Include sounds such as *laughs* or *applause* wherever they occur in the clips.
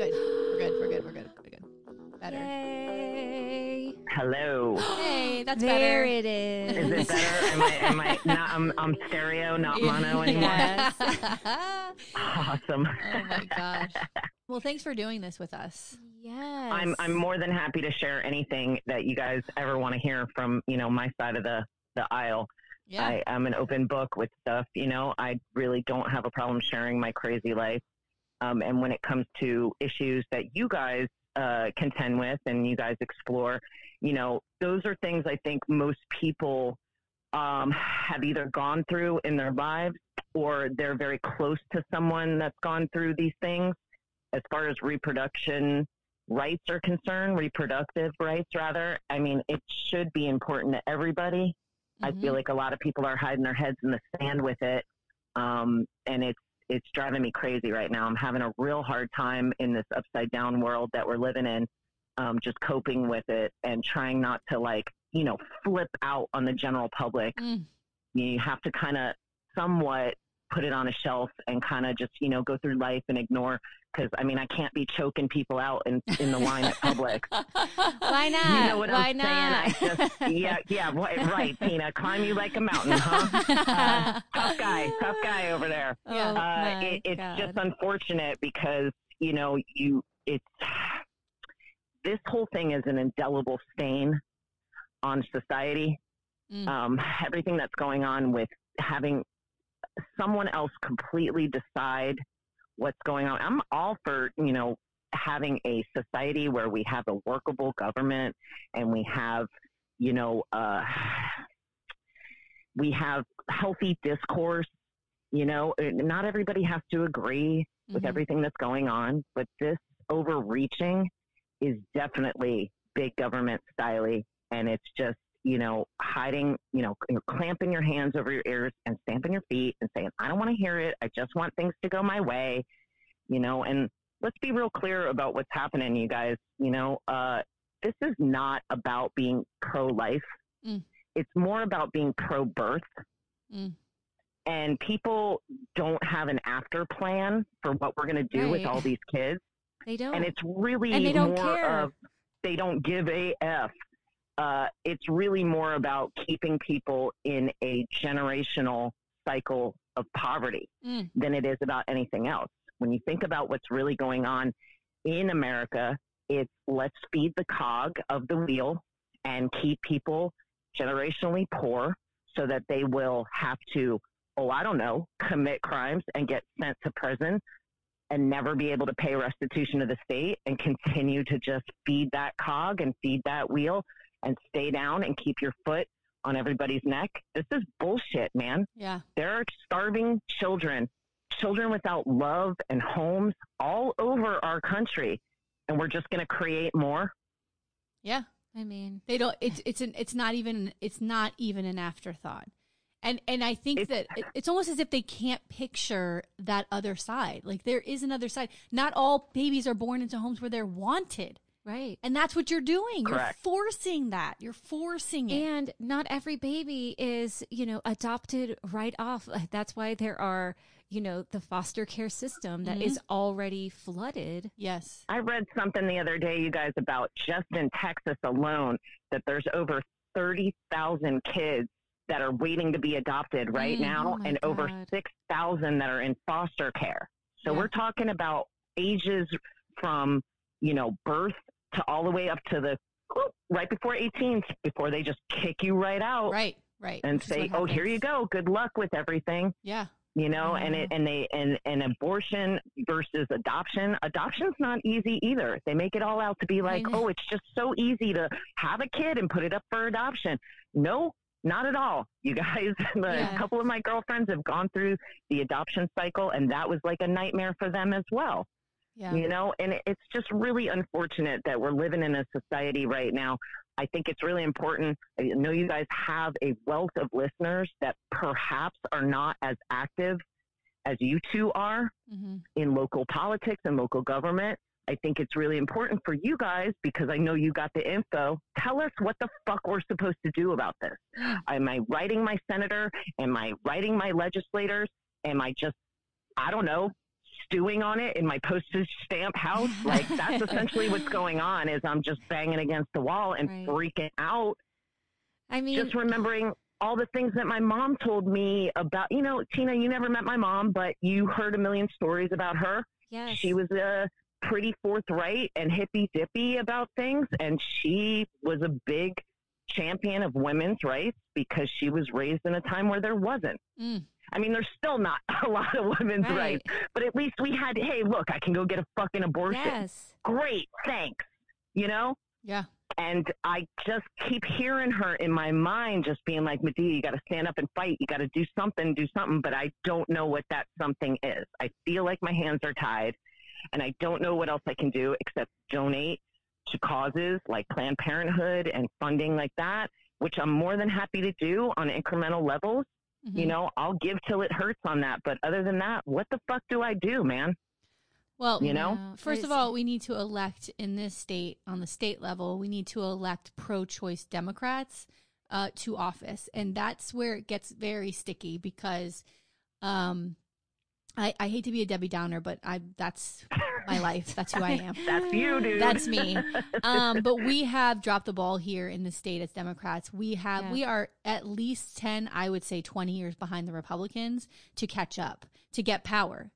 Good. We're good. We're good. We're good. We're good. Better. Yay. Hello. Hey, that's better. there better. it is. Is it better? Am I? Am I? *laughs* Not, I'm, I'm stereo, not mono anymore. *laughs* Yes. oh my gosh. Well, thanks for doing this with us. yes. I'm I'm more than happy to share anything that you guys ever want to hear from you know my side of the the aisle. Yeah. I am an open book with stuff. You know, I really don't have a problem sharing my crazy life. Um, and when it comes to issues that you guys uh, contend with and you guys explore, you know, those are things I think most people um, have either gone through in their lives or they're very close to someone that's gone through these things. As far as reproduction rights are concerned, reproductive rights rather, I mean, it should be important to everybody. I Mhm. feel like a lot of people are hiding their heads in the sand with it, um, and it's it's driving me crazy right now. I'm having a real hard time in this upside down world that we're living in, um, just coping with it and trying not to like you know flip out on the general public. Mm. You have to kind of somewhat put it on a shelf and kind of just you know go through life and ignore because I mean I can't be choking people out in in the line at Publix. *laughs* Why not? You know what Why I'm not? saying? I just, yeah, yeah, right, right, Tina. Climb you like a mountain, huh? *laughs* Uh, tough guy, tough guy over there. Yeah. Oh, Uh, it, it's God. just unfortunate because you know you it's this whole thing is an indelible stain on society. Mm. Um, everything that's going on with having someone else completely decide what's going on. I'm all for you know having a society where we have a workable government and we have you know uh, we have healthy discourse. You know, not everybody has to agree with Mhm. everything that's going on, but this overreaching is definitely big government style and it's just you know hiding you know you're clamping your hands over your ears and stamping your feet and saying i don't want to hear it i just want things to go my way you know and let's be real clear about what's happening you guys you know uh this is not about being pro-life Mm. it's more about being pro-birth Mm. and people don't have an after plan for what we're going to do with all these kids they don't. and it's really And they don't more care. of they don't give a f. Uh, it's really more about keeping people in a generational cycle of poverty Mm. than it is about anything else. When you think about what's really going on in America, it's let's feed the cog of the wheel and keep people generationally poor so that they will have to, oh, I don't know, commit crimes and get sent to prison and never be able to pay restitution to the state and continue to just feed that cog and feed that wheel and stay down and keep your foot on everybody's neck. This is bullshit, man. Yeah. There are starving children, children without love and homes all over our country. And we're just going to create more. Yeah. I mean, They don't. It's it's an. It's not even. It's not even an afterthought. And and I think It's- that it, it's almost as if they can't picture that other side. Like there is another side. Not all babies are born into homes where they're wanted, right. and that's what you're doing. Correct. You're forcing that. You're forcing it. And not every baby is, you know, adopted right off. *laughs* That's why there are, you know, the foster care system that is already flooded. yes. I read something the other day, you guys, about just in Texas alone, that there's over 30,000 kids that are waiting to be adopted right Mm, now oh my and over 6,000 that are in foster care. So Yeah. we're talking about ages from, you know, birth to all the way up to the right before 18, before they just kick you right out Right. Right. and Which say, "Oh, here you go. Good luck with everything." Yeah. you know and it and they and, and abortion versus adoption adoption's not easy either they make it all out to be like oh it's just so easy to have a kid and put it up for adoption no not at all you guys *laughs* Yeah. a couple of my girlfriends have gone through the adoption cycle and that was like a nightmare for them as well Yeah. you know and it's just really unfortunate that we're living in a society right now i think it's really important i know you guys have a wealth of listeners that perhaps are not as active as you two are hmm in local politics and local government I think it's really important for you guys because I know you got the info. Tell us what the fuck we're supposed to do about this. Am I writing my senator? Am I writing my legislators? Am I just, I don't know, stewing on it in my postage stamp house. Like that's *laughs* essentially what's going on is I'm just banging against the wall and Right. freaking out I mean, just remembering all the things that my mom told me about, you know, Tina, you never met my mom, but you heard a million stories about her. yes. She was uh, pretty forthright and hippy dippy about things, and she was a big champion of women's rights because she was raised in a time where there wasn't. Mm. I mean, there's still not *laughs* a lot of women's Right. rights, but at least we had, hey, look, I can go get a fucking abortion. Yes. Great, thanks. You know? Yeah. And I just keep hearing her in my mind, just being like, Medea, you got to stand up and fight. You got to do something, do something. But I don't know what that something is. I feel like my hands are tied and I don't know what else I can do except donate to causes like Planned Parenthood and funding like that, which I'm more than happy to do on incremental levels. Mhm. You know, I'll give till it hurts on that. But other than that, what the fuck do I do, man? Well, You know? Yeah, First of all, we need to elect in this state, on the state level, we need to elect pro choice Democrats uh, to office. And that's where it gets very sticky because um, I, I hate to be a Debbie Downer, but I that's my life. That's who I am. *laughs* That's you, dude. That's me. *laughs* Um, but we have dropped the ball here in the state as Democrats. We have Yeah. we are at least ten, I would say twenty years behind the Republicans to catch up to get power.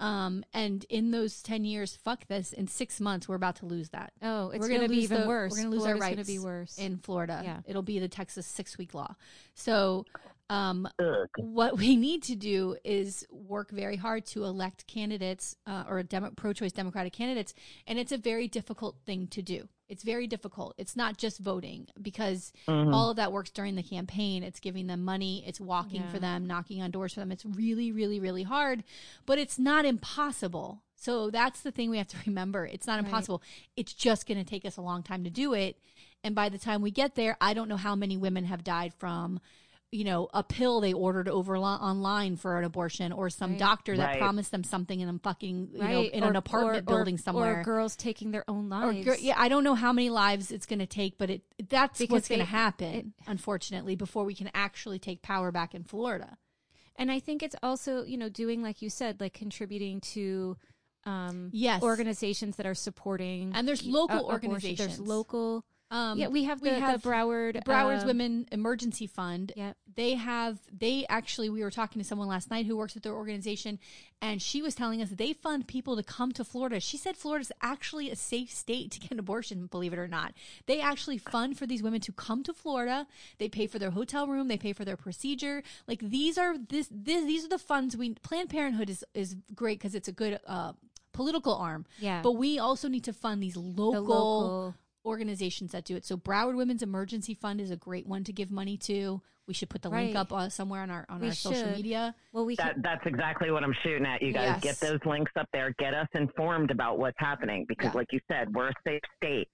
Um, and in those ten years, fuck this. In six months, we're about to lose that. Oh, it's We're going gonna be even the- worse. we're gonna lose our Florida's gonna be worse. in Florida. Yeah. It'll be the Texas six week law. So um, what we need to do is work very hard to elect candidates uh, or demo- pro-choice democratic candidates and it's a very difficult thing to do. It's very difficult. It's not just voting because Mhm. all of that works during the campaign. It's giving them money. It's walking Yeah. for them knocking on doors for them. It's really really really hard but it's not impossible. So that's the thing we have to *laughs* remember. It's not Right. impossible. It's just going to take us a long time to do it. And by the time we get there i don't know how many women have died from you know, a pill they ordered over li- online for an abortion, or some Right. doctor that Right. promised them something in a fucking, you know, in Or- an apartment or- or- building somewhere. Or girls taking their own lives. gir- yeah, I don't know how many lives it's going to take, but it that's Because what's going to happen, it- unfortunately, before we can actually take power back in Florida. And I think it's also, you know, doing like you said, like contributing to um Yes. organizations that are supporting And there's y- local a- abortion. organizations. There's local Um, Yeah, we have the, we have the Broward Broward's uh, Women Emergency Fund. Yeah. They have, they actually, we were talking to someone last night who works with their organization, and she was telling us they fund people to come to Florida. She said Florida's actually a safe state to get an abortion, believe it or not. They actually fund for these women to come to Florida. They pay for their hotel room, they pay for their procedure. Like these are, this, this these are the funds we, Planned Parenthood is, is great because it's a good, uh, political arm. Yeah. But we also need to fund these the local local organizations that do it. So Broward Women's Emergency Fund is a great one to give money to. We should put the link up uh, somewhere on our on We our social media. Well, we That, can, that's exactly what I'm shooting at, you guys. Yes. Get those links up there. Get us informed about what's happening because, Yeah. like you said, we're a safe state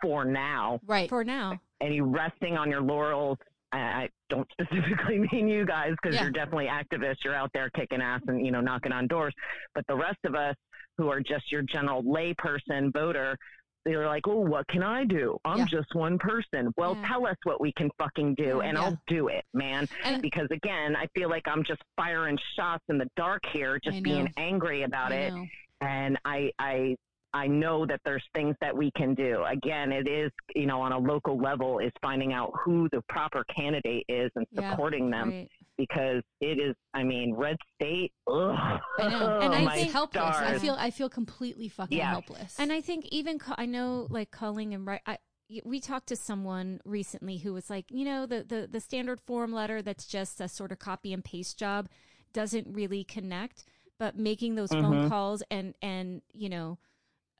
for now. Right. for now. And you resting on your laurels. I I don't *laughs* specifically mean you guys because Yeah. you're definitely activists. You're out there kicking ass and you know knocking on doors. But the rest of us who are just your general layperson voter, they're like, "Oh, what can I do? I'm Yeah. just one person." Well, Yeah. tell us what we can fucking do, mm, and Yeah. I'll do it, man. And- because again, I feel like I'm just firing shots in the dark here, just being angry about I it know. and I, I, I know that there's things that we can do. Again, it is, you know, on a local level is finding out who the proper candidate is and supporting them Right. Because it is, I mean, red state. Ugh, I know. *laughs* And I my think- helpless. I feel I feel completely fucking Yeah. helpless. And I think even ca- I know like calling and right. I, y- we talked to someone recently who was like, you know, the, the the standard form letter that's just a sort of copy and paste job doesn't really connect. But making those phone Mhm. calls and and you know,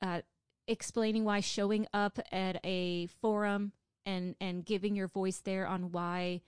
uh, explaining why showing up at a forum and and giving your voice there on why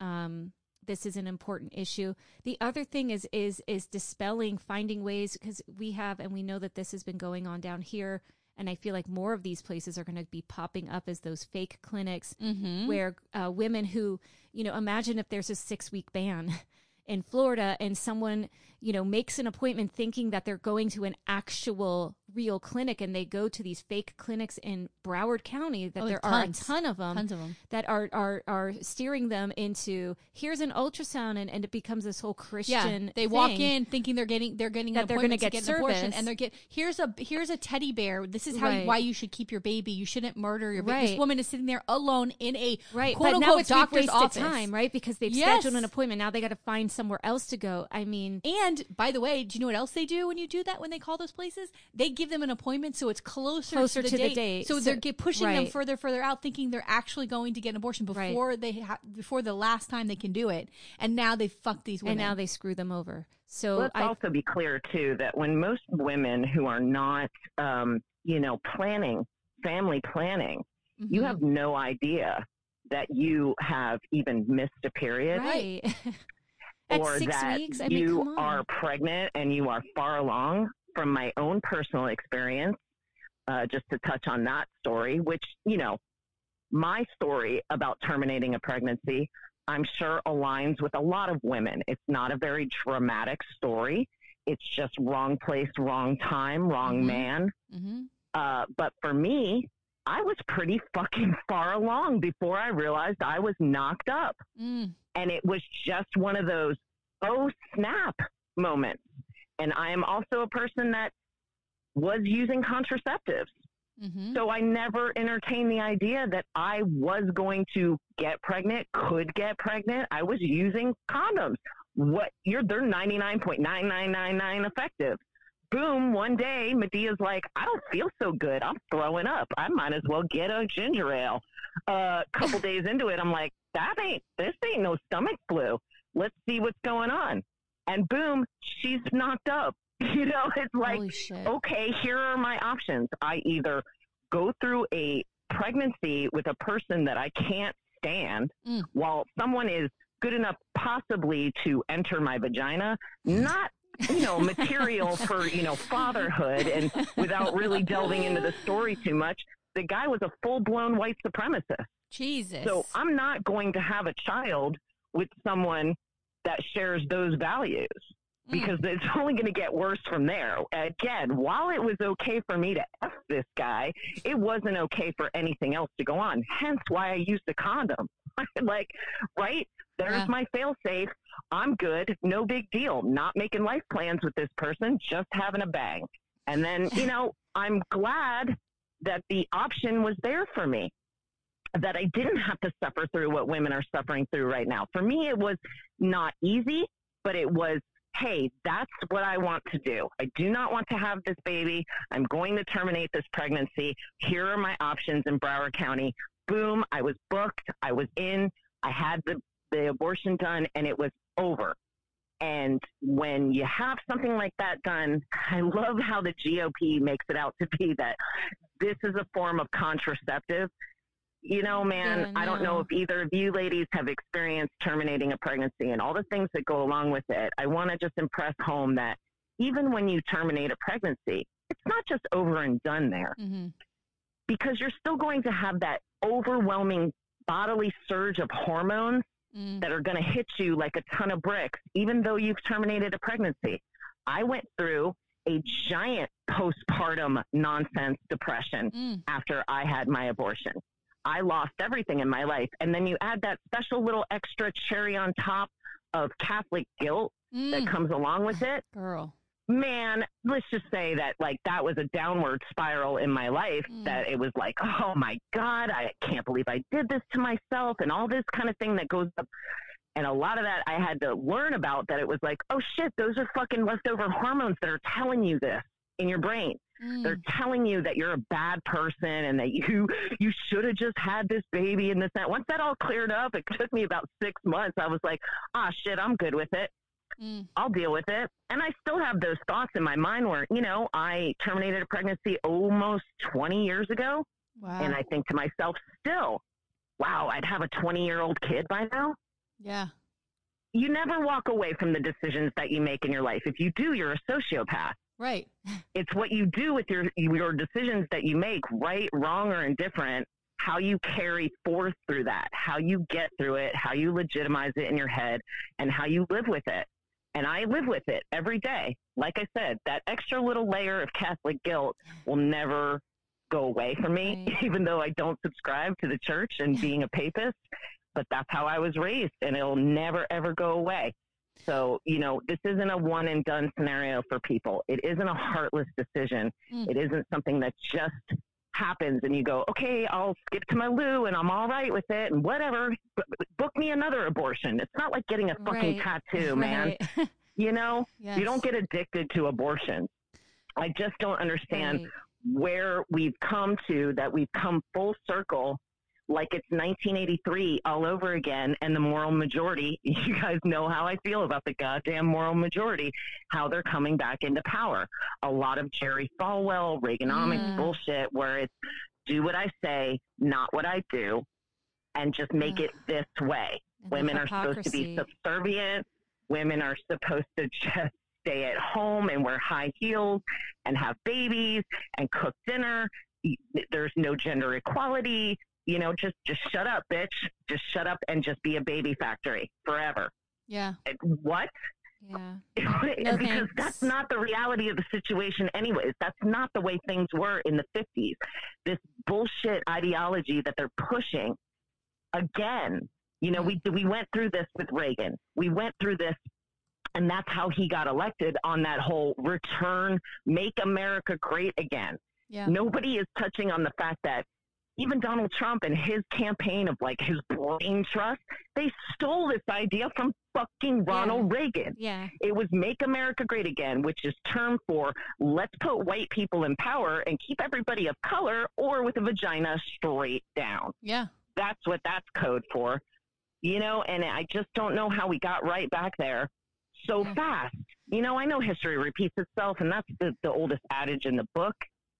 um, this is an important issue. The other thing is is is dispelling, finding ways because we have and we know that this has been going on down here, and I feel like more of these places are going to be popping up as those fake clinics Mhm. where uh, women who you know imagine if there's a six week ban. *laughs* In Florida, and someone, you know, makes an appointment thinking that they're going to an actual real clinic and they go to these fake clinics in Broward County that Oh, there tons. are a ton of them Tons of them. that are are are steering them into here's an ultrasound and, and it becomes this whole Christian Yeah, they walk in thinking they're getting they're getting That they're gonna get get, an abortion, and they're get here's a here's a teddy bear. This is how Right. why you should keep your baby. You shouldn't murder your baby. This woman is sitting there alone in a Right, quote but now unquote it's doctor's office. time, right? Because they've Yes. scheduled an appointment. Now they got to find somewhere else to go. I mean, And by the way, do you know what else they do when you do that? When they call those places, they give them an appointment so it's closer, Closer to, the, to the date. date. So, So- they're get, pushing them further, further out, thinking they're actually going to get an abortion Right. before they ha- before the last time they can do it. And now they fuck these women. and now they screw them over. So Let's I also be clear too that when most women who are not, um, you know, planning family planning, you Mhm. have no idea that you have even missed a period right *laughs* at or six that weeks. I mean, you are pregnant and you are far along. From my own personal experience, uh, just to touch on that story, which you know, my story about terminating a pregnancy, I'm sure aligns with a lot of women. It's not a very dramatic story. It's just wrong place, wrong time, wrong Mhm. man. Mhm. Uh, but for me, I was pretty fucking *laughs* far along before I realized I was knocked up. Mm. And it was just one of those, oh snap moments. And I am also a person that was using contraceptives. Mhm. So I never entertained the idea that I was going to get pregnant, could get pregnant. I was using condoms. What you're they're 99.9999 effective. Boom, one day Medea's like, I don't feel so good. I'm throwing up. I might as well get a ginger ale. A uh, couple *laughs* days into it, I'm like, that ain't this ain't no stomach flu. Let's see what's going on. And boom, she's knocked up. *laughs* You know, it's like okay, here are my options. I either go through a pregnancy with a person that I can't stand Mm. while someone is good enough possibly to enter my vagina, not you know, *laughs* material for, you know, fatherhood and without really delving into the story too much, the guy was a full blown white supremacist. Jesus. So I'm not going to have a child with someone that shares those values Mm. because it's *laughs* only going to get worse from there. Again, while it was okay for me to F this guy, it wasn't okay for anything else to go on. Hence why I used a condom. *laughs* like, right? There's Yeah. my fail safe. I'm good. No big deal. Not making life plans with this person, just having a bang. And then, you *laughs* know, I'm glad that the option was there for me that I didn't have to suffer through what women are suffering through right now. For me, it was not easy, but it was, hey, that's what I want to do. I do not want to have this baby. I'm going to terminate this pregnancy. Here are my options in Broward County. Boom, I was booked. I was in. I had the, the abortion done, and it was over. And when you have something like that done, I love how the GOP makes it out to be that this is a form of contraceptive. You know, man, Yeah, I don't know if either of you ladies have experienced terminating a pregnancy and all the things that go along with it. I want to just impress home that even when you terminate a pregnancy, it's not just over and done there Mhm. because you're still going to have that overwhelming bodily surge of hormones Mm. that are going to hit you like a ton of bricks, even though you've terminated a pregnancy. I went through a giant postpartum nonsense depression Mm. after I had my abortion. I lost everything in my life. And then you add that special little extra cherry on top of Catholic guilt that Mm. comes along with *sighs* it Girl. man, let's just say that like that was a downward spiral in my life Mm. that it was like, oh my God, I can't believe I did this to myself and all this kind of thing that goes up. And a lot of that I had to learn about that it was like, oh shit, those are fucking leftover hormones that are telling you this in your brain. Mm. They're telling you that you're a bad person and that you *laughs* you should have just had this baby and this that. Once that all cleared up, it took me about six months. I was like, ah shit, I'm good with it. Mm. I'll deal with it. And I still have those thoughts in my mind where, you know, I terminated a pregnancy almost 20 years ago. Wow. And I think to myself, still, wow, I'd have a 20 year old kid by now. yeah. You never walk away from the decisions that you make in your life. If you do, you're a sociopath. Right. It's what you do with your, your decisions that you make, right, wrong, or indifferent, how you carry forth through that, how you get through it, how you legitimize it in your head, and how you live with it. and I live with it every day. Like I said, that extra little layer of Catholic guilt will never go away from me, Right. *laughs* even though I don't subscribe to the church and being a *laughs* papist. But that's how I was raised, and it'll never ever go away. So, you know, this isn't a one and done scenario for people. It isn't a heartless decision. Mm. It isn't something that just happens and you go, okay, I'll skip to my loo and I'm all right with it and whatever. B- book me another abortion. It's not like getting a fucking Right. tattoo, *laughs* man. Right. *laughs* You know, Yes. you don't get addicted to abortion. I just don't understand Right. where we've come to that we've come full circle like it's 1983 all over again and the moral majority *laughs* you guys know how i feel about the goddamn moral majority how they're coming back into power. A lot of jerry falwell reaganomics Yeah. bullshit where it's do what i say not what i do and just make it this way. And women are supposed to be subservient. Women are supposed to *laughs* just stay at home and wear high heels and have babies and cook dinner. There's no gender equality you know just just shut up bitch. Just shut up and just be a baby factory forever. Yeah. what? Yeah. *laughs* because thanks. that's not the reality of the situation anyways. That's not the way things were in the 50s this bullshit ideology that they're pushing again. You know we we went through this with Reagan. We went through this and that's how he got elected on that whole return make america great again. Yeah. nobody is touching on the fact that even Donald Trump and his campaign of like his brain trust, they stole this idea from fucking Ronald Reagan. Yeah. It was Make America Great Again, which is term for let's put white people in power and keep everybody of color or with a vagina straight down. Yeah. That's what that's code for. You know, and I just don't know how we got right back there so Yeah. fast. You know, I know history repeats itself, and that's the, the oldest adage in the book.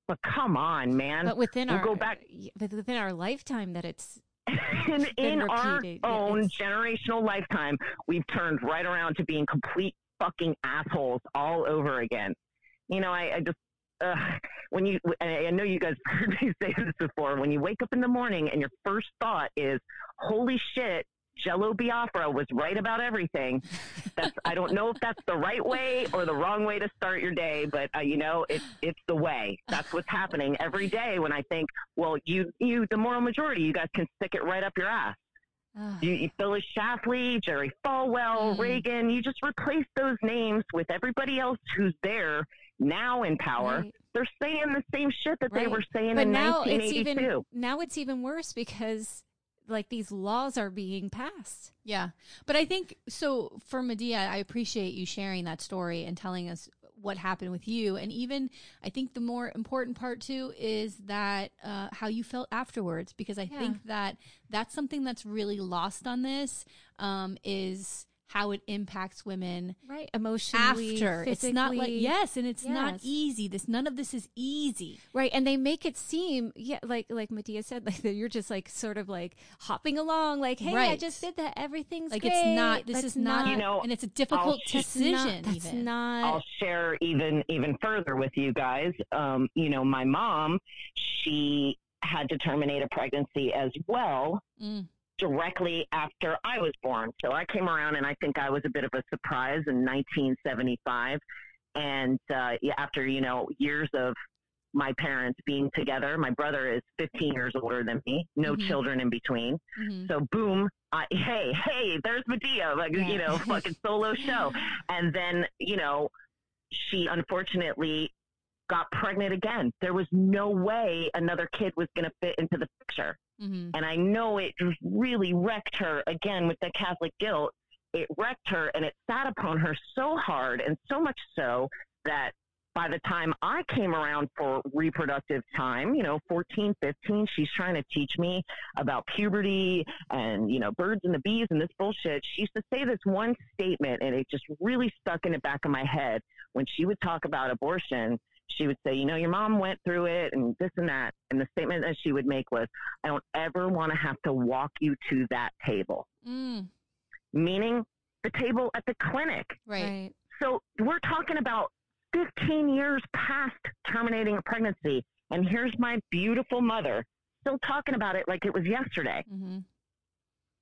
But come on, man. But within we'll our go back- within our lifetime that it's *laughs* in, in our own it's- generational lifetime, we've turned right around to being complete fucking assholes all over again. You know, I, I just, uh, when you, I I know you guys *laughs* heard me say this before, when you wake up in the morning and your first thought is, holy shit, Jello Biafra was right about everything. That's I don't know if that's the right way or the wrong way to start your day, but uh, you know it's it's the way. That's what's happening every day when I think, well, you you the moral majority, you guys can stick it right up your ass. You, you Phyllis Schlafly, Jerry Falwell, Mm. Reagan. You just replace those names with everybody else who's there now in power. right. They're saying the same shit that they were saying But in now it's 1982. even now it's even worse because like these laws are being passed. Yeah. But I think so for Medea, I appreciate you sharing that story and telling us what happened with you. And even I think the more important part too is that uh, how you felt afterwards, because I Yeah. think that that's something that's really lost on this um, is how it impacts women Right. Emotionally. after. It's not like physically. yes, and it's not easy. This none of this is easy. Right, and they make it seem, yeah, like like Medea said, like that you're just like sort of like hopping along, like, hey, right. I just did that, everything's Like great. it's not. This That's is not. You know, and it's a difficult I'll- that's decision. Not, that's even. not. I'll share even even further with you guys. Um, you know, my mom, she had to terminate a pregnancy as well Mm. Directly after I was born. So I came around, and I think I was a bit of a surprise in 1975. And uh, after you know years of my parents being together, my brother is 15 years older than me, no Mhm. children in between. Mhm. So boom, I, hey, hey, there's Medea, like Yeah. you know, fucking solo show. *laughs* And then you know, she unfortunately got pregnant again. There was no way another kid was going to fit into the picture. Mhm. And I know it just really wrecked her again with the Catholic guilt. It wrecked her and it sat upon her so hard and so much so that by the time I came around for reproductive time, you know, 14, 15, she's trying to teach me about puberty and, you know, birds and the bees and this bullshit. She used to say this one statement and it just really stuck in the back of my head. When she would talk about abortion, she would say, you know, your mom went through it and this and that. And the statement that she would make was, I don't ever want to have to walk you to that table, Mm. meaning the table at the clinic. Right. right. So we're talking about 15 years past terminating a pregnancy. And here's my beautiful mother still talking about it like it was yesterday. hmm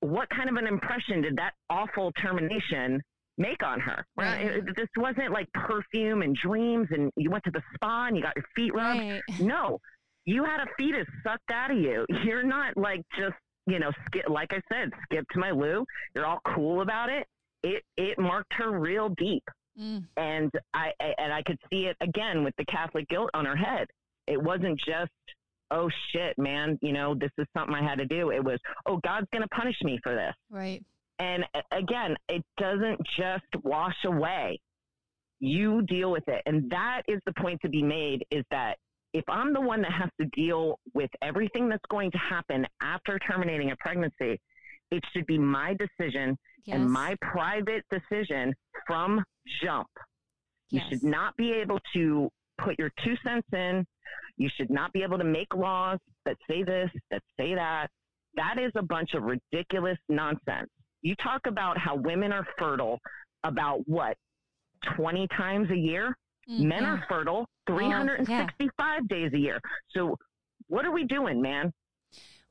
What kind of an impression did that awful termination make on her. Right. It- it- this wasn't like perfume and dreams and you went to the spa and you got your feet rubbed. Right. No, you had a fetus sucked out of you. You're not like just, you know, skip, like I said, skip to my loo. You're all cool about it. It, it marked her real deep. Mm. And I, I- and I could see it again with the Catholic guilt on her head. It wasn't just, oh shit, man, you know, this is something I had to do. It was, oh, God's going to punish me for this. Right. And again, it doesn't just wash away. You deal with it. And that is the point to be made is that if I'm the one that has to deal with everything that's going to happen after terminating a pregnancy, it should be my decision Yes. and my private decision from jump. You should not be able to put your two cents in. You should not be able to make laws that say this, that say that. That is a bunch of ridiculous nonsense. You talk about how women are fertile about what, 20 times a year? Mm, Men are fertile Oh, 365 days a year. So what are we doing, man?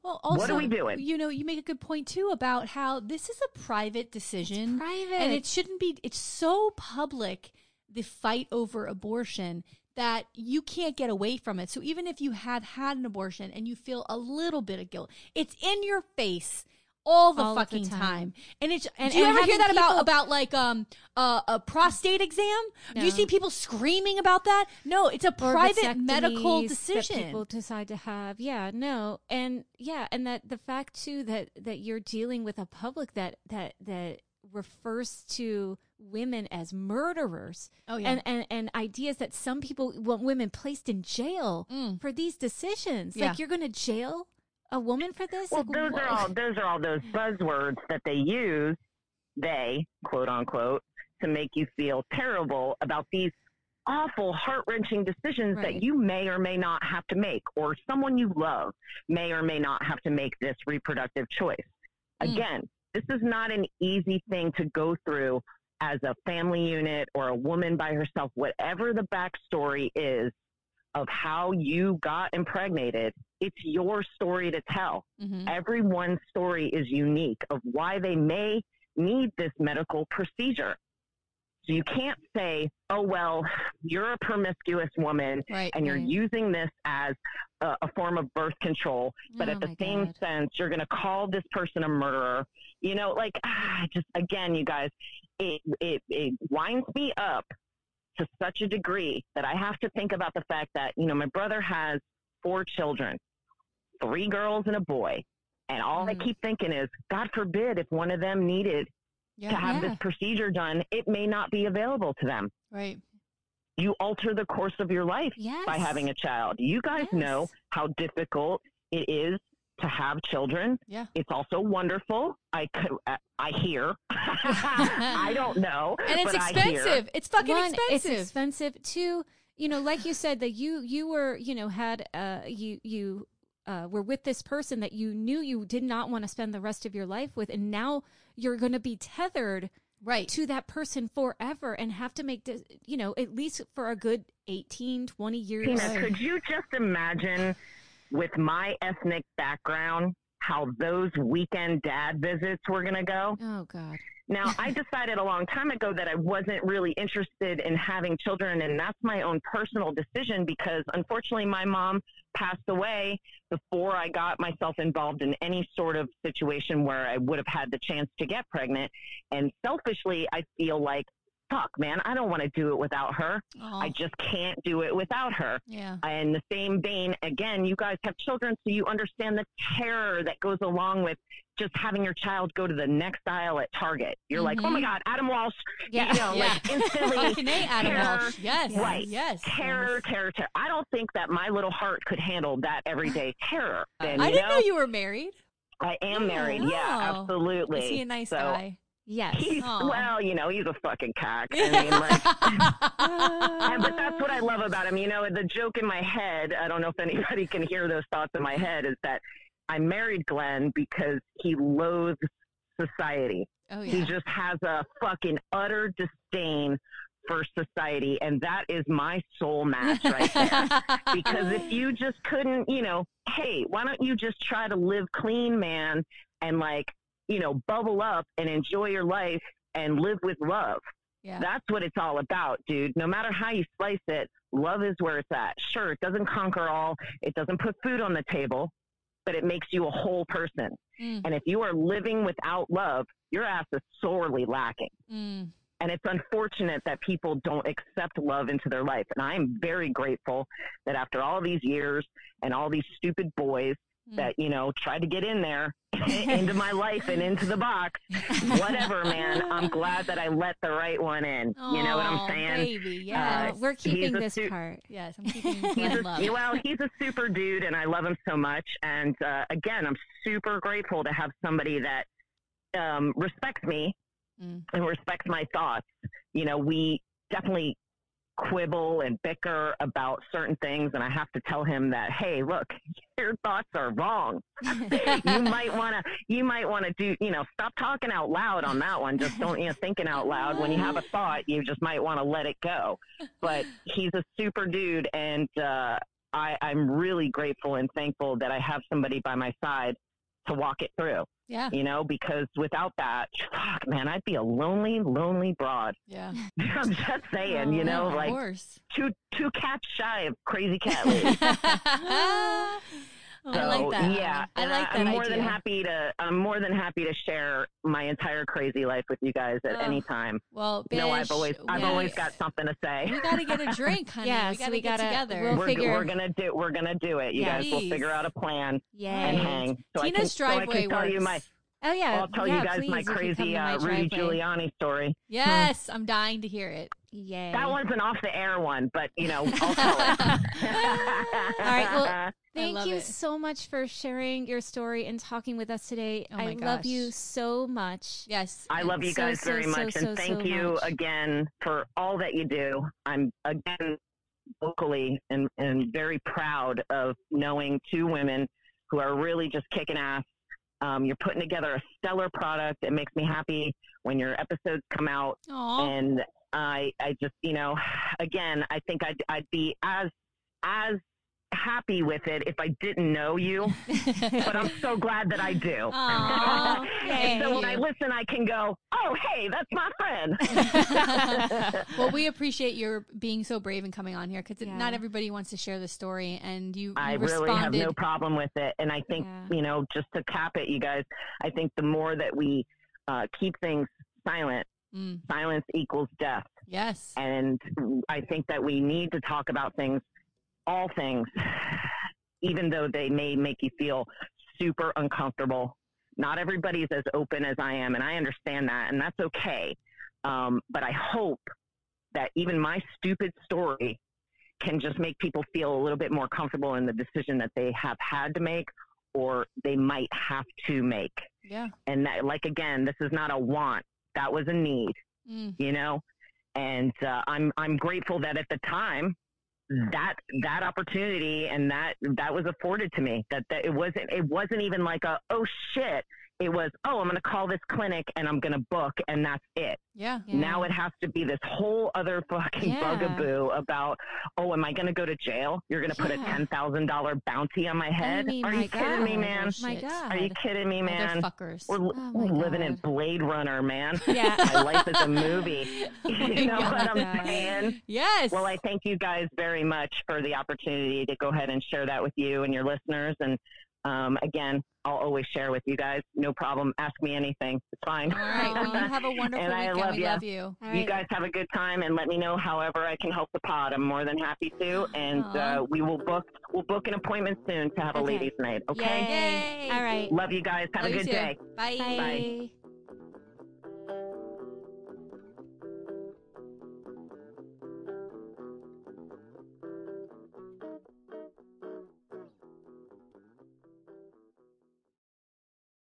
Well, also, What are we doing? You know, you make a good point too about how this is a private decision, private. and it shouldn't be. It's so public the fight over abortion that you can't get away from it. So even if you have had an abortion and you feel a little bit of guilt, it's in your face all the All of the fucking time. time. And it's And- do you and ever hear that having about about like um uh, a prostate exam? Do you see people screaming about that? No, it's a private medical decision. that people decide to have. Yeah, no, and yeah, and that the fact too that that you're dealing with a public that that that refers to women as murderers. Oh, yeah. and and and ideas that some people want women placed in jail Mm. for these decisions. Yeah. Like you're going to jail a woman for this? Well, Like, those what? are all those are all those buzzwords that they use, they quote unquote, to make you feel terrible about these awful, heart wrenching decisions Right. that you may or may not have to make, or someone you love may or may not have to make this reproductive choice. Mm. Again, this is not an easy thing to go through as a family unit or a woman by herself, whatever the backstory is of how you got impregnated, it's your story to tell. Mhm. Everyone's story is unique of why they may need this medical procedure. So you can't say, oh, well, you're a promiscuous woman Right. and you're Right. using this as a, a form of birth control, but Oh at the same God. sense, you're going to call this person a murderer. You know, like, ah, *sighs* just again, you guys, it, it, it winds me up to such a degree that I have to think about the fact that, you know, my brother has four children, three girls and a boy. And all I Mm. keep thinking is, God forbid, if one of them needed to have Yeah. this procedure done, it may not be available to them. Right. You alter the course of your life Yes. by having a child. You guys know how difficult it is to have children. Yeah. It's also wonderful. I could, uh, I hear. *laughs* I *laughs* don't know, And it's but I hear. expensive. It's fucking One, expensive. It's expensive. Two, you know, like you said that you you were you know had uh you you uh were with this person that you knew you did not want to spend the rest of your life with, and now you're going to be tethered right. to that person forever and have to make this you know at least for a good 18 20 years Tina, could you just imagine with my ethnic background how those weekend dad visits were going to go? oh god Now, I *laughs* decided a long time ago that I wasn't really interested in having children, and that's my own personal decision because unfortunately my mom passed away before I got myself involved in any sort of situation where I would have had the chance to get pregnant. And selfishly, I feel like, fuck, man, I don't want to do it without her. Aw. I just can't do it without her. yeah. In the same vein, again, you guys have children, so you understand the terror that goes along with just having your child go to the next aisle at Target. You're like, oh my Mhm. God, Adam Walsh, Yeah. you know, Yeah. like *laughs* instantly Adam terror, Walsh. Yes. Right. Yes. terror, terror, terror. I don't think that my little heart could handle that everyday *sighs* terror. Then, I didn't know know? you were married. I am married. Yeah, Oh. absolutely. Is he a nice So, guy? Yes He's, well, you know, he's a fucking cock. I *laughs* mean, like, And- but that's what I *laughs* love about him. You know, the joke in my head, I don't know if anybody can hear those thoughts in my head, is that I married Glenn because he loathes society. oh He just has a fucking utter disdain for society. And that is my soul match right there. *laughs* because if you just couldn't, you know, hey, why don't you just try to live clean, man, and like, you know, bubble up and enjoy your life and live with love. Yeah. That's what it's all about, dude. No matter how you slice it, love is where it's at. Sure, it doesn't conquer all, it doesn't put food on the table, but it makes you a whole person. Mm, And if you are living without love, your ass is sorely lacking. mm, And it's unfortunate that people don't accept love into their life. And I am very grateful that after all these years and all these stupid boys. That, you know, tried to get in there *laughs* into my life and into the box, whatever, man, I'm glad that I let the right one in. you know what I'm saying? Baby, Yeah, yes. we're keeping this su- part. yes, I'm keeping *laughs* He's Glenn a, love. well, he's a super dude, and I love him so much. And uh, again, I'm super grateful to have somebody that um, respects me Mm. and respects my thoughts. You know, we definitely quibble and bicker about certain things, and I have to tell him that, hey, look, *laughs* your thoughts are wrong. you *laughs* might want to, you might want to do, you know, stop talking out loud on that one. Just don't, you know, thinking out loud. When you have a thought, you just might want to let it go. But he's a super dude, and uh, I, I'm really grateful and thankful that I have somebody by my side to walk it through. Yeah, You know, because without that, fuck, man, I'd be a lonely, lonely broad. yeah. *laughs* I'm just saying, you know, like course. two two cats shy of crazy cat *laughs* lady. *laughs* I like that. Yeah, I and like I'm that more than happy to. I'm more than happy to share my entire crazy life with you guys at Oh, any time. Well, No, I've always I've we- always got something to say. We got to get a drink, *laughs* honey. Yes, we got to we get gotta- together. we'll we're, figure- we're gonna do we're gonna do it. You Yeah. guys will figure out a plan Yeah, and hang. So I can, Tina's so I driveway can tell works. you my. Oh yeah, I'll tell yeah, you guys please, my if you come crazy to my uh, Rudy. Giuliani story. Yes, I'm dying to hear it. Yay. That one's an off the air one, but you know *laughs* I'll tell it. All right, well, *laughs* Thank you it. so much for sharing your story and talking with us today. Oh my I love you so much. Yes. I love you So, guys so, very so, much, so, and thank so you much. again for all that you do. I'm again vocally and, and very proud of knowing two women who are really just kicking ass. Um, you're putting together a stellar product. It makes me happy when your episodes come out, Aw. and I, I just, you know, again, I think I'd, I'd be as, as happy with it if I didn't know you, *laughs* but I'm so glad that I do. Aw, *laughs* and so when I listen, I can go, oh, hey, that's my friend. *laughs* well, we appreciate your being so brave and coming on here because Yeah. not everybody wants to share the story, and you, you I really have no problem with it. And I think, Yeah. you know, just to cap it, you guys, I think the more that we uh, keep things silent, Mm, silence equals death. yes. And I think that we need to talk about things, all things, even though they may make you feel super uncomfortable. Not everybody's as open as I am, and I understand that, and that's okay. Um, but I hope that even my stupid story can just make people feel a little bit more comfortable in the decision that they have had to make or they might have to make. Yeah. And that, like, again, this is not a want. That was a need Mm, you know? And uh, i'm i'm grateful that at the time that that opportunity and that that was afforded to me that, that it wasn't it wasn't even like a oh shit it was oh i'm going to call this clinic and i'm going to book and that's it yeah. Yeah. now it has to be this whole other fucking Yeah. bugaboo about oh am i going to go to jail you're going to put a $10000 bounty on my head mean, are my you kidding me God. man oh My Shit. God. are you kidding me man Motherfuckers. we're, li- Oh, we're living in blade runner man *laughs* Yeah. my life is a movie *laughs* you oh know God. what i'm God. saying yes. well, I thank you guys very much for the opportunity to go ahead and share that with you and your listeners. And um, again, I'll always share with you guys. No problem. Ask me anything. It's fine. All right. Well, you have a *laughs* wonderful And I love we ya. love you. All You guys have a good time and let me know however I can help the pod. I'm more than happy to. And uh, we will book we'll book an appointment soon to have a Okay. ladies' night. Okay. Yay. Yay. All right. Love you guys. Have Love a good too. day. Bye. Bye.